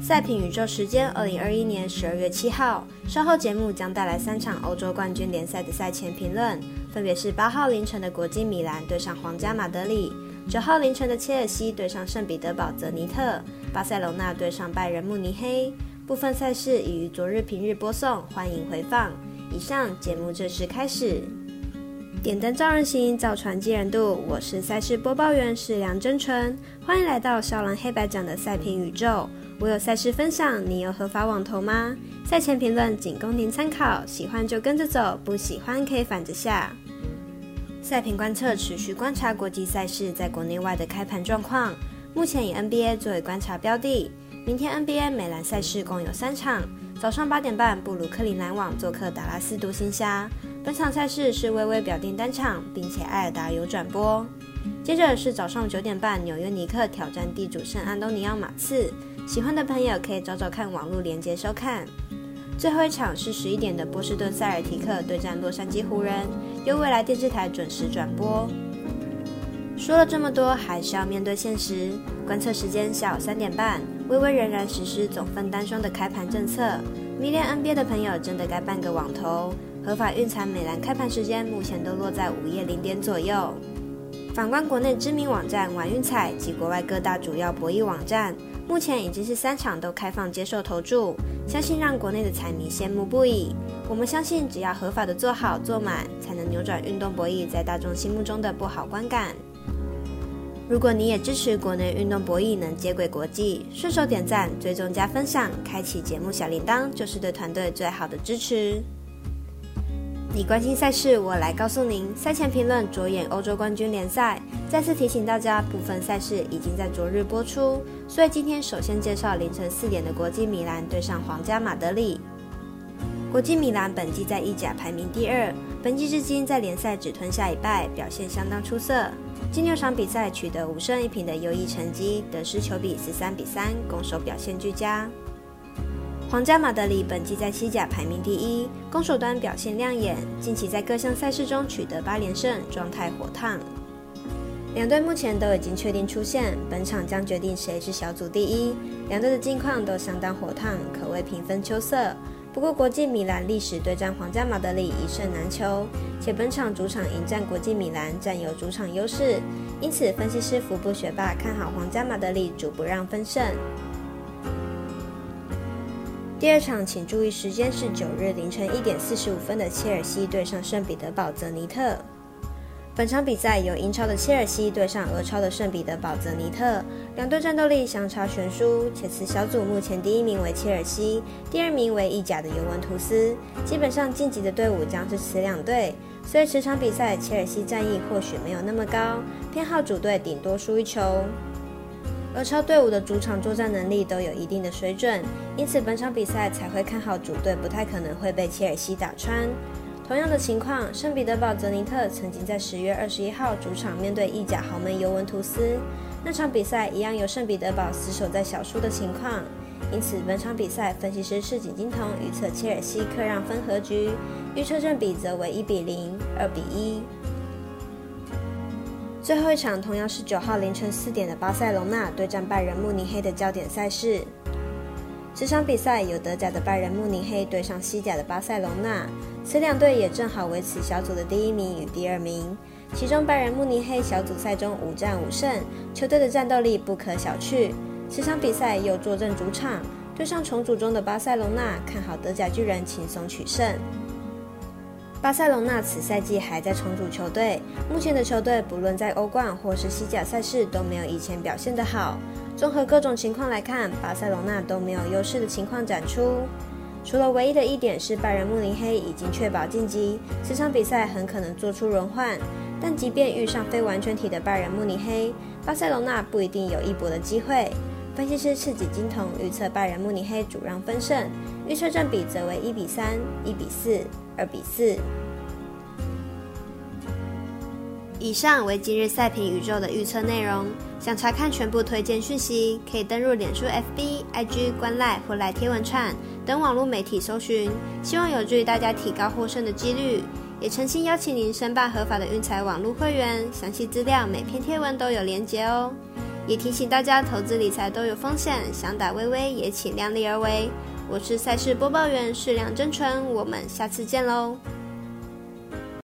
赛评宇宙时间，二零二一年十二月七号。稍后节目将带来三场欧洲冠军联赛的赛前评论，分别是八号凌晨的国际米兰对上皇家马德里，九号凌晨的切尔西对上圣彼得堡泽尼特，巴塞隆纳对上拜仁慕尼黑。部分赛事已于昨日平日播送，欢迎回放。以上节目正式开始。点灯照人行，造船济人度。我是赛事播报员是梁真纯，欢迎来到少狼黑白奖的赛评宇宙。我有赛事分享，你有合法网投吗？赛前评论仅供您参考，喜欢就跟着走，不喜欢可以反着下。赛评观测持续观察国际赛事在国内外的开盘状况，目前以 NBA 作为观察标的。明天 NBA 美篮赛事共有三场，早上八点半，布鲁克林篮网做客达拉斯独行侠。本场赛事是微微表定单场，并且艾尔达有转播。接着是早上九点半，纽约尼克挑战地主圣安东尼奥马刺。喜欢的朋友可以找找看网络连接收看。最后一场是十一点的波士顿塞尔提克对战洛杉矶湖人，由未来电视台准时转播。说了这么多，还是要面对现实。观测时间下午三点半，微微仍然实施总分单双的开盘政策。迷恋 NBA 的朋友真的该办个网投。合法运彩美兰开盘时间目前都落在午夜零点左右。反观国内知名网站玩运彩及国外各大主要博弈网站。目前已经是三场都开放接受投注，相信让国内的彩迷羡慕不已。我们相信，只要合法的做好做满，才能扭转运动博弈在大众心目中的不好观感。如果你也支持国内运动博弈能接轨国际，顺手点赞、追踪加分享、开启节目小铃铛，就是对团队最好的支持。你关心赛事，我来告诉您。赛前评论着眼欧洲冠军联赛。再次提醒大家，部分赛事已经在昨日播出，所以今天首先介绍凌晨四点的国际米兰对上皇家马德里。国际米兰本季在意甲排名第二，本季至今在联赛只吞下一败，表现相当出色。近六场比赛取得五胜一平的优异成绩，得失球比十三比三，攻守表现俱佳。皇家马德里本季在西甲排名第一，攻守端表现亮眼，近期在各项赛事中取得八连胜，状态火烫。两队目前都已经确定出线，本场将决定谁是小组第一。两队的近况都相当火烫，可谓平分秋色。不过国际米兰历史对战皇家马德里一胜难求，且本场主场迎战国际米兰占有主场优势，因此分析师福布学霸看好皇家马德里主不让分胜。第二场，请注意时间是九日凌晨一点四十五分的切尔西对上圣彼得堡泽尼特。本场比赛由英超的切尔西对上俄超的圣彼得堡泽尼特，两队战斗力相差悬殊。且此小组目前第一名为切尔西，第二名为意甲的尤文图斯。基本上晋级的队伍将是此两队，所以此场比赛切尔西战役或许没有那么高，偏好主队顶多输一球。俄超队伍的主场作战能力都有一定的水准，因此本场比赛才会看好主队不太可能会被切尔西打穿。同样的情况，圣彼得堡泽尼特曾经在十月二十一号主场面对意甲豪门尤文图斯，那场比赛一样有圣彼得堡死守在小输的情况，因此本场比赛分析师赤井金童预测切尔西客让分和局，预测正比则为一比零、二比一。最后一场同样是九号凌晨四点的巴塞隆纳对战拜仁慕尼黑的焦点赛事。这场比赛有德甲的拜仁慕尼黑对上西甲的巴塞隆纳，此两队也正好为此小组的第一名与第二名。其中拜仁慕尼黑小组赛中五战五胜，球队的战斗力不可小觑。此场比赛又坐镇主场，对上重组中的巴塞隆纳，看好德甲巨人轻松取胜。巴塞隆纳此赛季还在重组球队，目前的球队不论在欧冠或是西甲赛事都没有以前表现得好。综合各种情况来看，巴塞隆纳都没有优势的情况展出。除了唯一的一点是拜仁慕尼黑已经确保晋级，这场比赛很可能做出轮换。但即便遇上非完全体的拜仁慕尼黑，巴塞隆纳不一定有一搏的机会。分析师赤井金童预测拜仁慕尼黑主让分胜，预测正比则为一比三、一比四。二比四。以上为今日赛评宇宙的预测内容。想查看全部推荐讯息，可以登入脸书、FB、IG、观赖或来贴文串等网络媒体搜寻。希望有助于大家提高获胜的几率。也诚心邀請您申办合法的运彩网络会员，详细资料每篇贴文都有连结哦。也提醒大家，投资理财都有风险，想打微微也请量力而为。我是赛事播报员适量真纯，我们下次见喽。